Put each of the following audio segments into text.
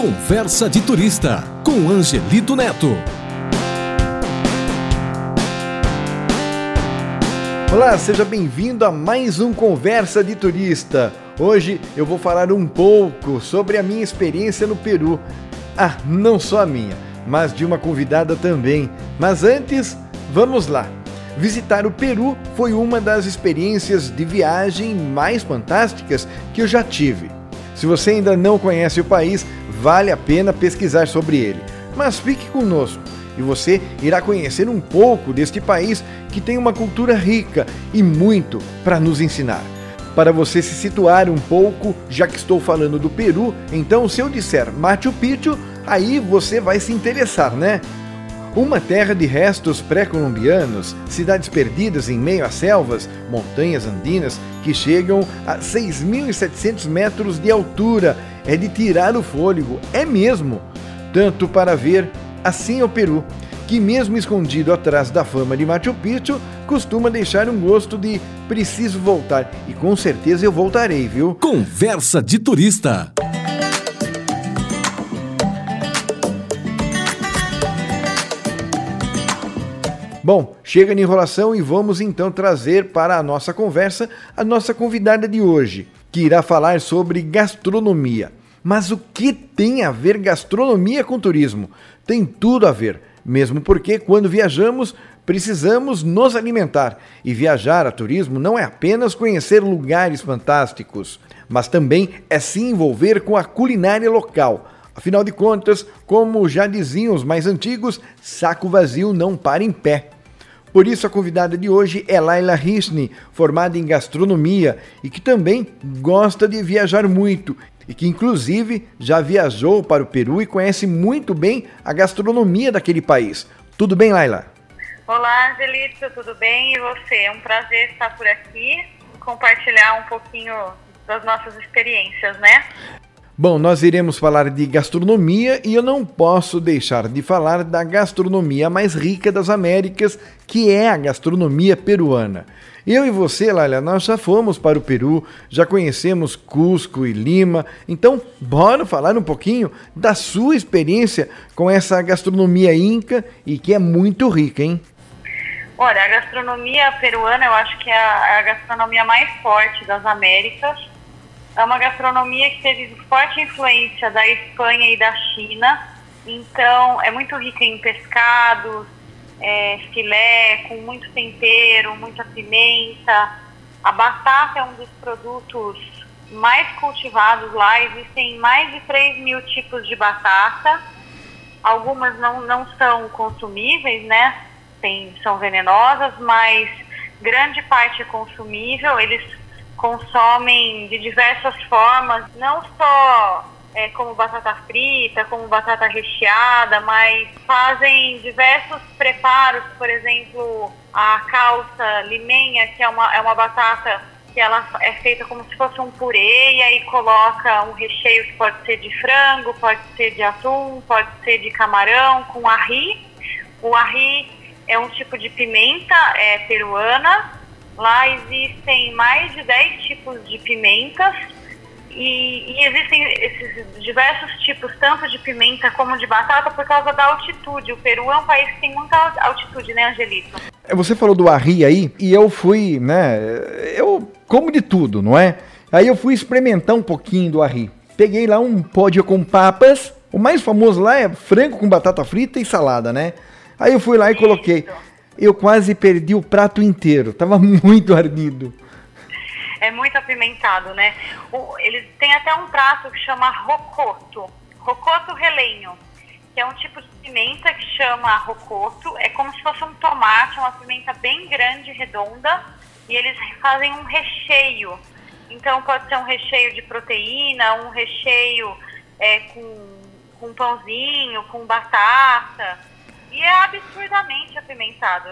Conversa de Turista com Angelito Neto. Olá, seja bem-vindo a mais um Conversa de Turista. Hoje eu vou falar um pouco sobre a minha experiência no Peru. Ah, não só a minha, mas de uma convidada também. Mas antes, vamos lá. Visitar o Peru foi uma das experiências de viagem mais fantásticas que eu já tive. Se você ainda não conhece o país, vale a pena pesquisar sobre ele. Mas fique conosco e você irá conhecer um pouco deste país que tem uma cultura rica e muito para nos ensinar. Para você se situar um pouco, já que estou falando do Peru, então se eu disser Machu Picchu, aí você vai se interessar, né? Uma terra de restos pré-colombianos, cidades perdidas em meio a selvas, montanhas andinas que chegam a 6.700 metros de altura. É de tirar o fôlego, é mesmo. Tanto para ver, assim é o Peru, que mesmo escondido atrás da fama de Machu Picchu, costuma deixar um gosto de preciso voltar. E com certeza eu voltarei, viu? Conversa de turista. Bom, chega de enrolação e vamos então trazer para a nossa conversa a nossa convidada de hoje, que irá falar sobre gastronomia. Mas o que tem a ver gastronomia com turismo? Tem tudo a ver, mesmo porque quando viajamos precisamos nos alimentar e viajar a turismo não é apenas conhecer lugares fantásticos, mas também é se envolver com a culinária local. Afinal de contas, como já diziam os mais antigos, saco vazio não para em pé. Por isso, a convidada de hoje é Laila Risni, formada em gastronomia e que também gosta de viajar muito e que, inclusive, já viajou para o Peru e conhece muito bem a gastronomia daquele país. Tudo bem, Laila? Olá, Angelito, tudo bem? E você? É um prazer estar por aqui, compartilhar um pouquinho das nossas experiências, né? Bom, nós iremos falar de gastronomia e eu não posso deixar de falar da gastronomia mais rica das Américas, que é a gastronomia peruana. Eu e você, Lália, nós já fomos para o Peru, já conhecemos Cusco e Lima, então bora falar um pouquinho da sua experiência com essa gastronomia inca e que é muito rica, hein? Olha, a gastronomia peruana eu acho que é a, é a gastronomia mais forte das Américas é uma gastronomia que teve forte influência da Espanha e da China. Então, é muito rica em pescados, é, filé, com muito tempero, muita pimenta. A batata é um dos produtos mais cultivados lá. Existem mais de 3 mil tipos de batata. Algumas não, não são consumíveis, né? Tem, são venenosas, mas grande parte é consumível. Eles consomem de diversas formas, não só é, como batata frita, como batata recheada, mas fazem diversos preparos, por exemplo, a calça limenha, que é uma, é uma batata que ela é feita como se fosse um purê e aí coloca um recheio que pode ser de frango, pode ser de atum, pode ser de camarão, com arri. O arri é um tipo de pimenta é, peruana Lá existem mais de 10 tipos de pimentas e, e, existem esses diversos tipos, tanto de pimenta como de batata, por causa da altitude. O Peru é um país que tem muita altitude, né, Angelito? É, você falou do arri aí, e eu fui, né, eu como de tudo, não é? Aí eu fui experimentar um pouquinho do arri. Peguei lá um pódio com papas, o mais famoso lá é frango com batata frita e salada, né? Aí eu fui lá e Isso. coloquei eu quase perdi o prato inteiro. Tava muito ardido. É muito apimentado, né? O, eles têm até um prato que chama rocoto. Rocoto relenho. Que é um tipo de pimenta que chama rocoto. É como se fosse um tomate, uma pimenta bem grande, redonda. E eles fazem um recheio. Então pode ser um recheio de proteína, um recheio é, com, com pãozinho, com batata. E é absurdamente apimentado.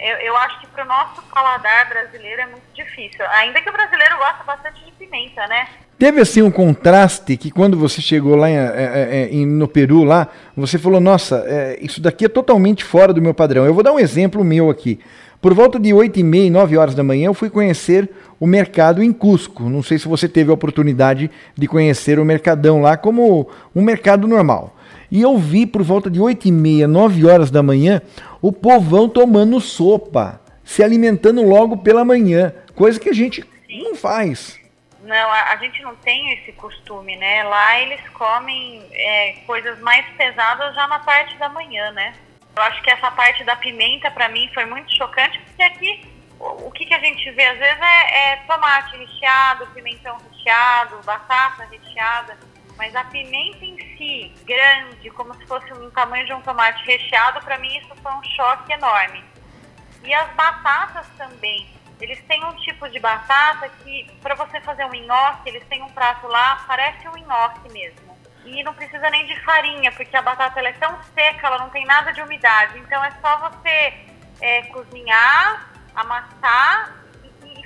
Eu, eu acho que para o nosso paladar brasileiro é muito difícil. Ainda que o brasileiro gosta bastante de pimenta, né? Teve assim um contraste que quando você chegou lá em, é, é, no Peru, lá, você falou, nossa, é, isso daqui é totalmente fora do meu padrão. Eu vou dar um exemplo meu aqui. Por volta de 8 e meia, 9 horas da manhã, eu fui conhecer o mercado em Cusco. Não sei se você teve a oportunidade de conhecer o mercadão lá como um mercado normal. E eu vi por volta de 8 e meia, 9 horas da manhã, o povão tomando sopa, se alimentando logo pela manhã, coisa que a gente não faz. Não, a, a gente não tem esse costume, né? Lá eles comem é, coisas mais pesadas já na parte da manhã, né? Eu acho que essa parte da pimenta, para mim, foi muito chocante, porque aqui o, o que, que a gente vê às vezes é, é tomate recheado, pimentão recheado, batata recheada, mas a pimenta em si, grande, como se fosse um tamanho de um tomate recheado, para mim isso foi um choque enorme. E as batatas também. Eles têm um tipo de batata que, para você fazer um nhoque, eles têm um prato lá, parece um nhoque mesmo e não precisa nem de farinha, porque a batata é tão seca, ela não tem nada de umidade. Então é só você é, cozinhar, amassar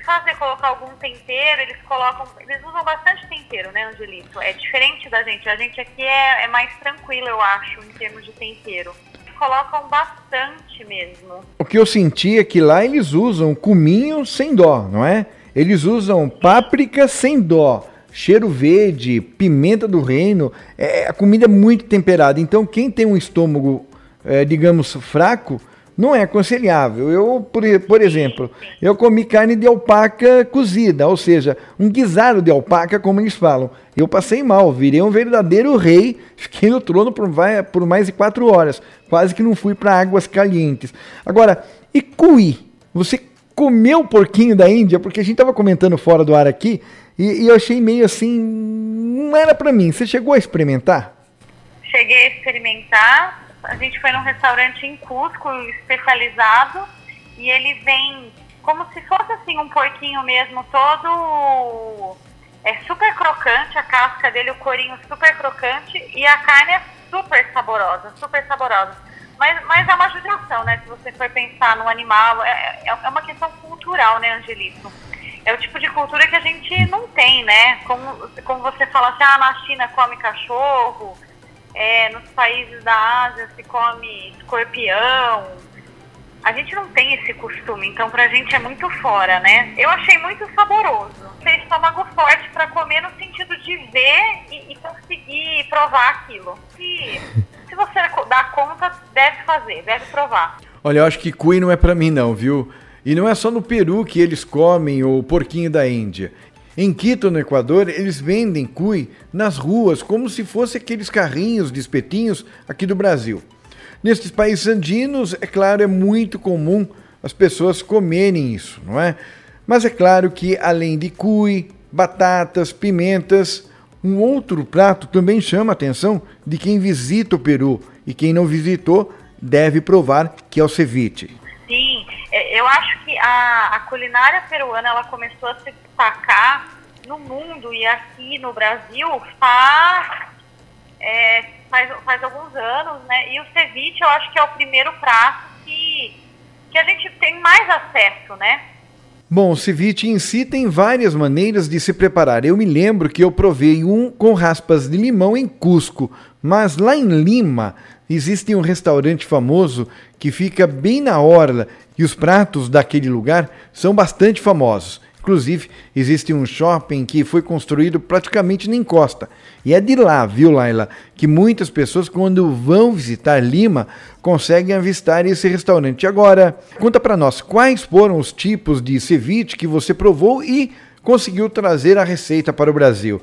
e, e, fazer, colocar algum tempero. Eles colocam, eles usam bastante tempero, né, Angelito? É diferente da gente. A gente aqui é, é mais tranquilo, eu acho, em termos de tempero. Colocam bastante mesmo. O que eu senti é que lá eles usam cominho sem dó, não é? Eles usam páprica sem dó cheiro verde, pimenta do reino, é, a comida é muito temperada. Então, quem tem um estômago, é, digamos, fraco, não é aconselhável. Eu, por, por exemplo, eu comi carne de alpaca cozida, ou seja, um guisado de alpaca, como eles falam. Eu passei mal, virei um verdadeiro rei, fiquei no trono por, por mais de quatro horas, quase que não fui para águas calientes. Agora, e cuí? Você comeu porquinho da Índia? Porque a gente estava comentando fora do ar aqui e, e eu achei meio assim, não era para mim. Você chegou a experimentar? Cheguei a experimentar. A gente foi num restaurante em Cusco especializado e ele vem como se fosse assim um porquinho mesmo, todo é super crocante, a casca dele, o corinho super crocante e a carne é super saborosa, super saborosa. Mas, mas é uma judiação, né? Se você for pensar no animal, é, é, é uma questão cultural, né, Angelito? é o tipo de cultura que a gente não tem, né? Como, como você fala assim, ah, na China come cachorro, é, nos países da Ásia se come escorpião. A gente não tem esse costume, então pra gente é muito fora, né? Eu achei muito saboroso. Ter estômago forte para comer no sentido de ver e, e conseguir provar aquilo. E se você dá conta, deve fazer, deve provar. Olha, eu acho que cuy não é para mim não, viu? E não é só no Peru que eles comem o porquinho da Índia. Em Quito, no Equador, eles vendem cui nas ruas como se fosse aqueles carrinhos de espetinhos aqui do Brasil. Nestes países andinos, é claro, é muito comum as pessoas comerem isso, não é? Mas é claro que além de cui, batatas, pimentas, um outro prato também chama a atenção de quem visita o Peru e quem não visitou deve provar que é o ceviche. Eu acho que a, a culinária peruana ela começou a se destacar no mundo e aqui no Brasil faz, é, faz, faz alguns anos, né? E o ceviche eu acho que é o primeiro prato que, que a gente tem mais acesso, né? Bom, o ceviche em si tem várias maneiras de se preparar. Eu me lembro que eu provei um com raspas de limão em Cusco, mas lá em Lima existe um restaurante famoso que fica bem na orla e os pratos daquele lugar são bastante famosos. Inclusive, existe um shopping que foi construído praticamente na encosta. E é de lá, viu, Laila, que muitas pessoas, quando vão visitar Lima, conseguem avistar esse restaurante. Agora, conta para nós, quais foram os tipos de ceviche que você provou e conseguiu trazer a receita para o Brasil?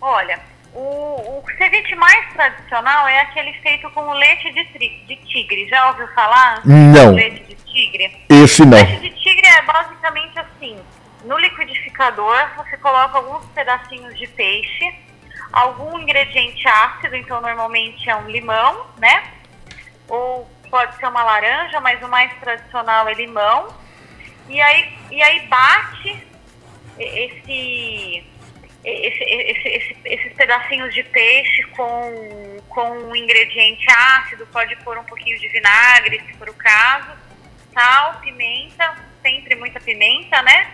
Olha, o, o ceviche mais tradicional é aquele feito com leite de, tri, de tigre. Já ouviu falar? Não. Leite de tigre? Esse não. Leite de tigre é basicamente assim: no liquidificador você coloca alguns pedacinhos de peixe, algum ingrediente ácido, então normalmente é um limão, né? Ou pode ser uma laranja, mas o mais tradicional é limão. E aí, e aí bate esse esse, esse, esse, esses pedacinhos de peixe com, com um ingrediente ácido, pode pôr um pouquinho de vinagre, se for o caso, sal, pimenta, sempre muita pimenta, né?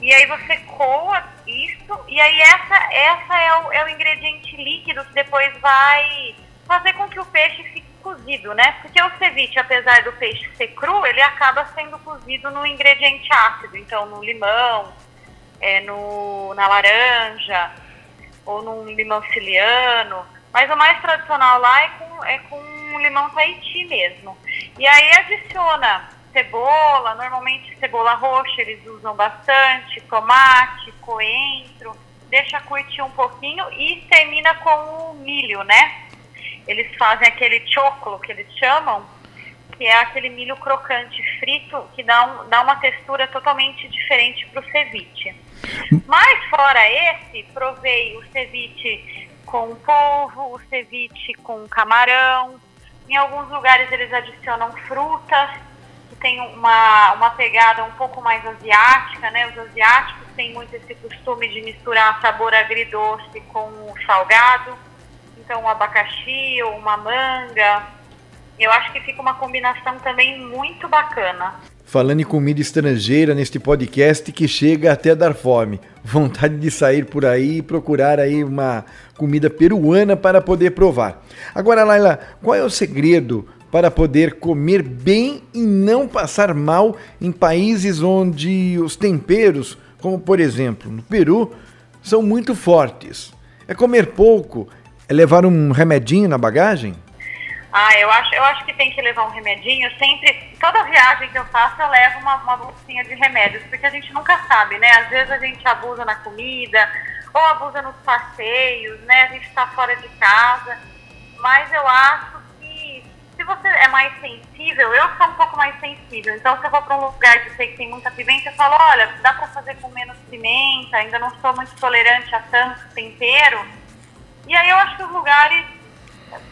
E aí você coa isso e aí essa, essa é, o, é o ingrediente líquido que depois vai fazer com que o peixe fique cozido, né? Porque o ceviche, apesar do peixe ser cru, ele acaba sendo cozido no ingrediente ácido, então no limão, é, no, na laranja, ou num limão siciliano. Mas o mais tradicional lá é com, é com limão Tahiti mesmo. E aí adiciona cebola, normalmente cebola roxa eles usam bastante, tomate, coentro, deixa curtir um pouquinho e termina com o milho, né? Eles fazem aquele choclo que eles chamam, que é aquele milho crocante frito que dá, um, dá uma textura totalmente diferente para o ceviche. Mas fora esse, provei o ceviche com polvo, o ceviche com camarão. Em alguns lugares eles adicionam frutas, que tem uma, uma pegada um pouco mais asiática, né? Os asiáticos têm muito esse costume de misturar sabor agridoce com o salgado. Então, um abacaxi ou uma manga. Eu acho que fica uma combinação também muito bacana falando em comida estrangeira neste podcast que chega até dar fome. Vontade de sair por aí e procurar aí uma comida peruana para poder provar. Agora, Laila, qual é o segredo para poder comer bem e não passar mal em países onde os temperos, como por exemplo no Peru, são muito fortes? É comer pouco? É levar um remedinho na bagagem? Ah, eu acho, eu acho que tem que levar um remedinho. Sempre, toda viagem que eu faço, eu levo uma, uma bolsinha de remédios, porque a gente nunca sabe, né? Às vezes a gente abusa na comida, ou abusa nos passeios, né? A gente está fora de casa. Mas eu acho que se você é mais sensível, eu sou um pouco mais sensível. Então, se eu vou para um lugar que sei que tem muita pimenta, eu falo, olha, dá para fazer com menos pimenta, ainda não sou muito tolerante a tanto tempero. E aí eu acho que os lugares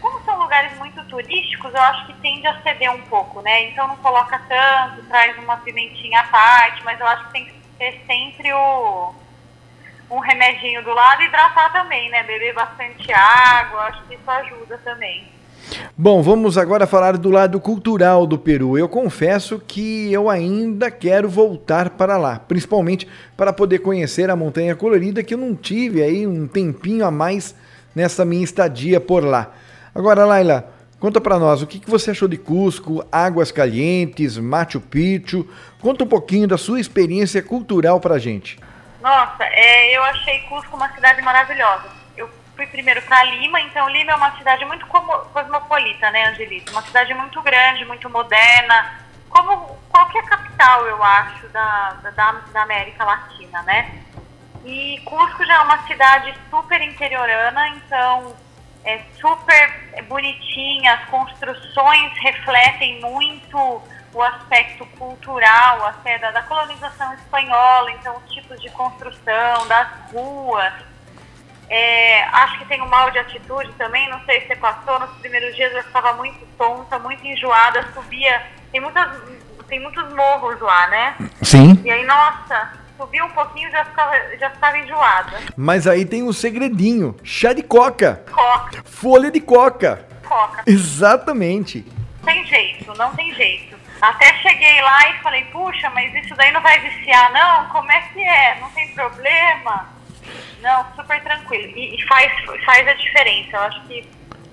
como são lugares muito turísticos, eu acho que tende a ceder um pouco, né? Então não coloca tanto, traz uma pimentinha à parte, mas eu acho que tem que ter sempre o um remedinho do lado e hidratar também, né? Beber bastante água, acho que isso ajuda também. Bom, vamos agora falar do lado cultural do Peru. Eu confesso que eu ainda quero voltar para lá, principalmente para poder conhecer a Montanha Colorida, que eu não tive aí um tempinho a mais nessa minha estadia por lá. Agora, Laila, conta para nós o que, que você achou de Cusco, Águas Calientes, Machu Picchu. Conta um pouquinho da sua experiência cultural para a gente. Nossa, é, eu achei Cusco uma cidade maravilhosa. Eu fui primeiro para Lima, então Lima é uma cidade muito cosmopolita, né, Angelita? Uma cidade muito grande, muito moderna, como qualquer capital, eu acho, da, da, da América Latina, né? E Cusco já é uma cidade super interiorana, então é super bonitinha, as construções refletem muito o aspecto cultural até da, da, colonização espanhola, então os tipos de construção, das ruas. É, acho que tem um mal de atitude também, não sei se você passou, nos primeiros dias eu estava muito tonta, muito enjoada, subia, tem, muitas, tem muitos morros lá, né? Sim. E aí, nossa, Subiu um pouquinho já ficava, já ficava enjoada. Mas aí tem um segredinho: chá de coca. Coca. Folha de coca. Coca. Exatamente. Tem jeito, não tem jeito. Até cheguei lá e falei, puxa, mas isso daí não vai viciar, não? Como é que é? Não tem problema? Não, super tranquilo. E, e faz, faz a diferença. Eu acho que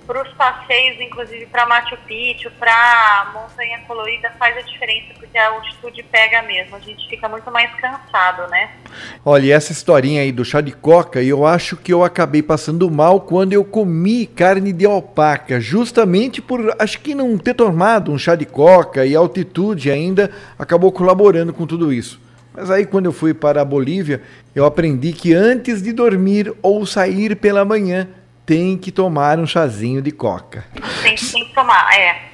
para os passeios, inclusive para Machu Picchu, para Montanha Colorida, faz a diferença porque a altitude pega mesmo. A gente fica muito mais cansado, né? Olha, essa historinha aí do chá de coca, eu acho que eu acabei passando mal quando eu comi carne de alpaca, justamente por acho que não ter tomado um chá de coca e a altitude ainda acabou colaborando com tudo isso. Mas aí quando eu fui para a Bolívia, eu aprendi que antes de dormir ou sair pela manhã, tem que tomar um chazinho de coca. Tem, tem que tomar, é.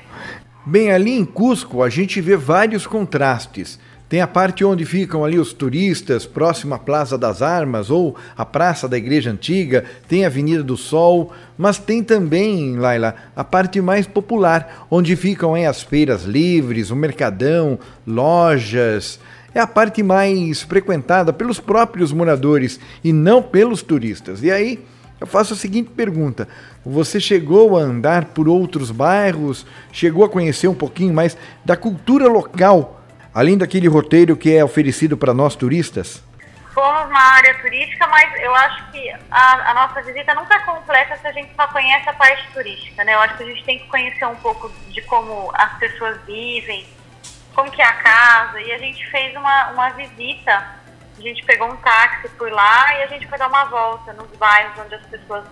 Bem, ali em Cusco a gente vê vários contrastes. Tem a parte onde ficam ali os turistas, próximo à Plaza das Armas ou a Praça da Igreja Antiga, tem a Avenida do Sol, mas tem também, Laila, a parte mais popular, onde ficam as feiras livres, o mercadão, lojas. É a parte mais frequentada pelos próprios moradores e não pelos turistas. E aí, eu faço a seguinte pergunta: você chegou a andar por outros bairros? Chegou a conhecer um pouquinho mais da cultura local, além daquele roteiro que é oferecido para nós turistas? fomos na área turística, mas eu acho que a, a, nossa visita nunca é completa se a gente só conhece a parte turística, né? Eu acho que a gente tem que conhecer um pouco de como as pessoas vivem, como que é a casa, e a gente fez uma, uma visita, a gente pegou um táxi por lá e a gente foi dar uma volta nos bairros onde as pessoas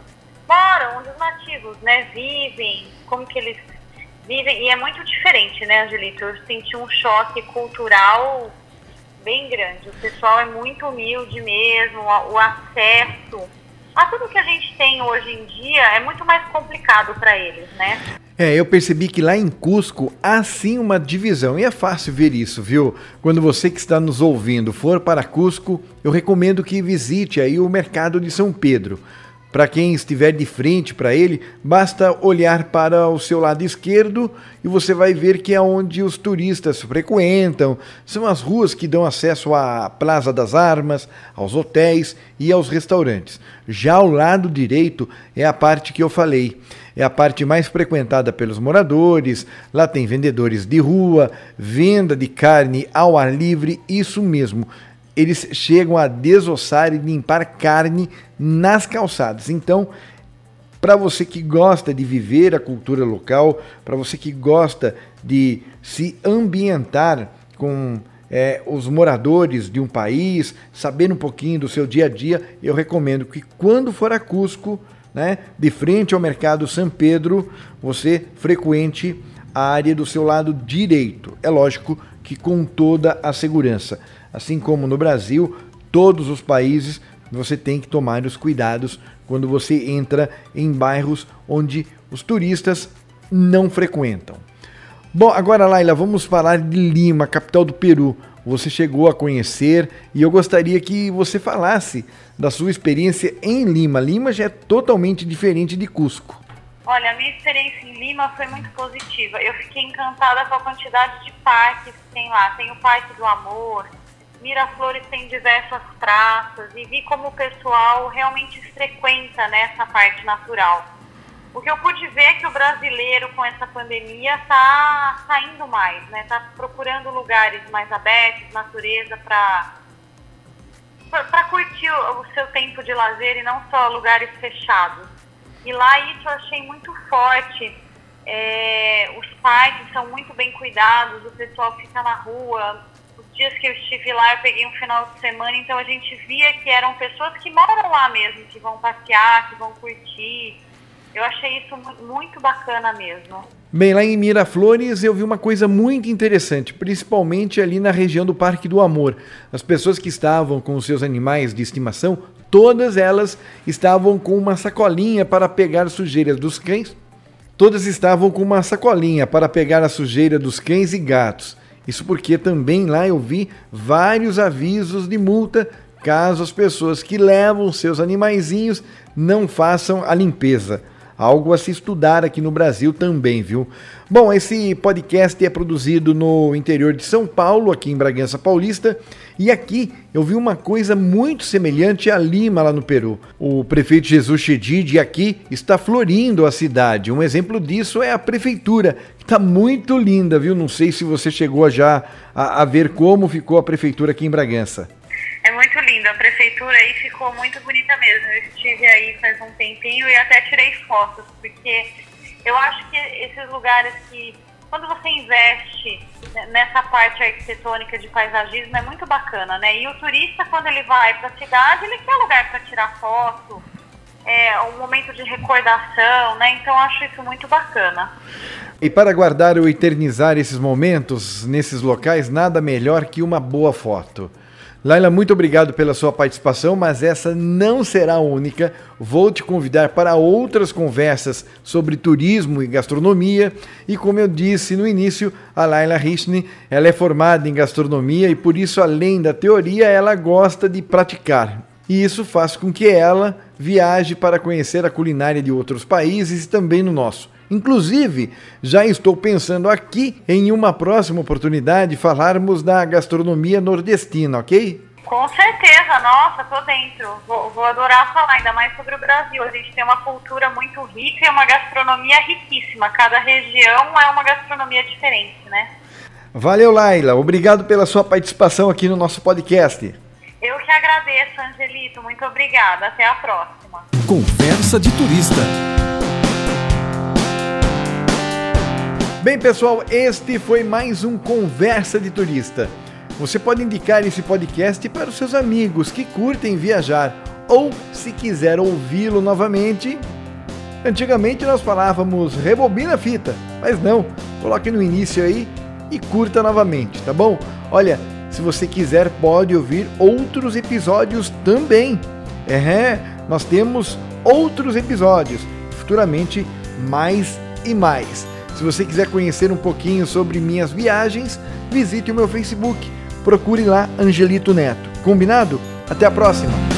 moram, onde os nativos, né, vivem, como que eles vivem, e é muito diferente, né, Angelito? Eu senti um choque cultural bem grande. O pessoal é muito humilde mesmo, o acesso a tudo que a gente tem hoje em dia é muito mais complicado para eles, né? É, eu percebi que lá em Cusco há sim uma divisão e é fácil ver isso, viu? Quando você que está nos ouvindo for para Cusco, eu recomendo que visite aí o mercado de São Pedro. Para quem estiver de frente para ele, basta olhar para o seu lado esquerdo e você vai ver que é onde os turistas frequentam. São as ruas que dão acesso à Plaza das Armas, aos hotéis e aos restaurantes. Já ao lado direito é a parte que eu falei. É a parte mais frequentada pelos moradores. Lá tem vendedores de rua, venda de carne ao ar livre, isso mesmo eles chegam a desossar e limpar carne nas calçadas. Então, para você que gosta de viver a cultura local, para você que gosta de se ambientar com é, os moradores de um país, saber um pouquinho do seu dia a dia, eu recomendo que quando for a Cusco, né, de frente ao mercado São Pedro, você frequente a área do seu lado direito. É lógico que com toda a segurança. Assim como no Brasil, todos os países você tem que tomar os cuidados quando você entra em bairros onde os turistas não frequentam. Bom, agora Laila, vamos falar de Lima, capital do Peru. Você chegou a conhecer e eu gostaria que você falasse da sua experiência em Lima. Lima já é totalmente diferente de Cusco. Olha, a minha experiência em Lima foi muito positiva. Eu fiquei encantada com a quantidade de parques que tem lá. Tem o Parque do Amor, Miraflores tem diversas praças e vi como o pessoal realmente frequenta nessa parte natural. O que eu pude ver é que o brasileiro com essa pandemia está saindo mais, né? Está procurando lugares mais abertos, natureza para para curtir o, seu tempo de lazer e não só lugares fechados. E lá isso eu achei muito forte. É, os parques são muito bem cuidados, o pessoal fica na rua, dias que eu estive lá, eu peguei um final de semana, então a gente via que eram pessoas que moram lá mesmo, que vão passear, que vão curtir. Eu achei isso muito bacana mesmo. Bem, lá em Miraflores eu vi uma coisa muito interessante, principalmente ali na região do Parque do Amor. As pessoas que estavam com os seus animais de estimação, todas elas estavam com uma sacolinha para pegar sujeiras dos cães. Todas estavam com uma sacolinha para pegar a sujeira dos cães e gatos. Isso porque também lá eu vi vários avisos de multa caso as pessoas que levam seus animaizinhos não façam a limpeza. Algo a se estudar aqui no Brasil também, viu? Bom, esse podcast é produzido no interior de São Paulo, aqui em Bragança Paulista, e aqui eu vi uma coisa muito semelhante a Lima, lá no Peru. O prefeito Jesus Chedid aqui está florindo a cidade. Um exemplo disso é a prefeitura, que está muito linda, viu? Não sei se você chegou já a, a ver como ficou a prefeitura aqui em Bragança. Muito lindo, a prefeitura aí ficou muito bonita mesmo. Eu estive aí faz um tempinho e até tirei fotos, porque eu acho que esses lugares que, quando você investe nessa parte arquitetônica de paisagismo, é muito bacana, né? E o turista, quando ele vai para a cidade, ele quer lugar para tirar foto, é um momento de recordação, né? Então acho isso muito bacana. E para guardar ou eternizar esses momentos nesses locais, nada melhor que uma boa foto. Laila, muito obrigado pela sua participação, mas essa não será a única. Vou te convidar para outras conversas sobre turismo e gastronomia. E como eu disse no início, a Laila Richney, ela é formada em gastronomia e por isso, além da teoria, ela gosta de praticar. E isso faz com que ela viaje para conhecer a culinária de outros países e também no nosso. Inclusive, já estou pensando aqui em uma próxima oportunidade falarmos da gastronomia nordestina, ok? Com certeza, nossa, tô dentro. Vou, vou, adorar falar, ainda mais sobre o Brasil. A gente tem uma cultura muito rica e uma gastronomia riquíssima. Cada região é uma gastronomia diferente, né? Valeu, Laila. Obrigado pela sua participação aqui no nosso podcast. Eu que agradeço, Angelito. Muito obrigada. Até a próxima. Conversa de Turista. Bem, pessoal, este foi mais um Conversa de Turista. Você pode indicar esse podcast para os seus amigos que curtem viajar ou, se quiser ouvi-lo novamente, antigamente nós falávamos rebobina a fita, mas não, coloque no início aí e curta novamente, tá bom? Olha, se você quiser, pode ouvir outros episódios também. É, nós temos outros episódios, futuramente mais e mais. Se você quiser conhecer um pouquinho sobre minhas viagens, visite o meu Facebook. Procure lá Angelito Neto. Combinado? Até a próxima!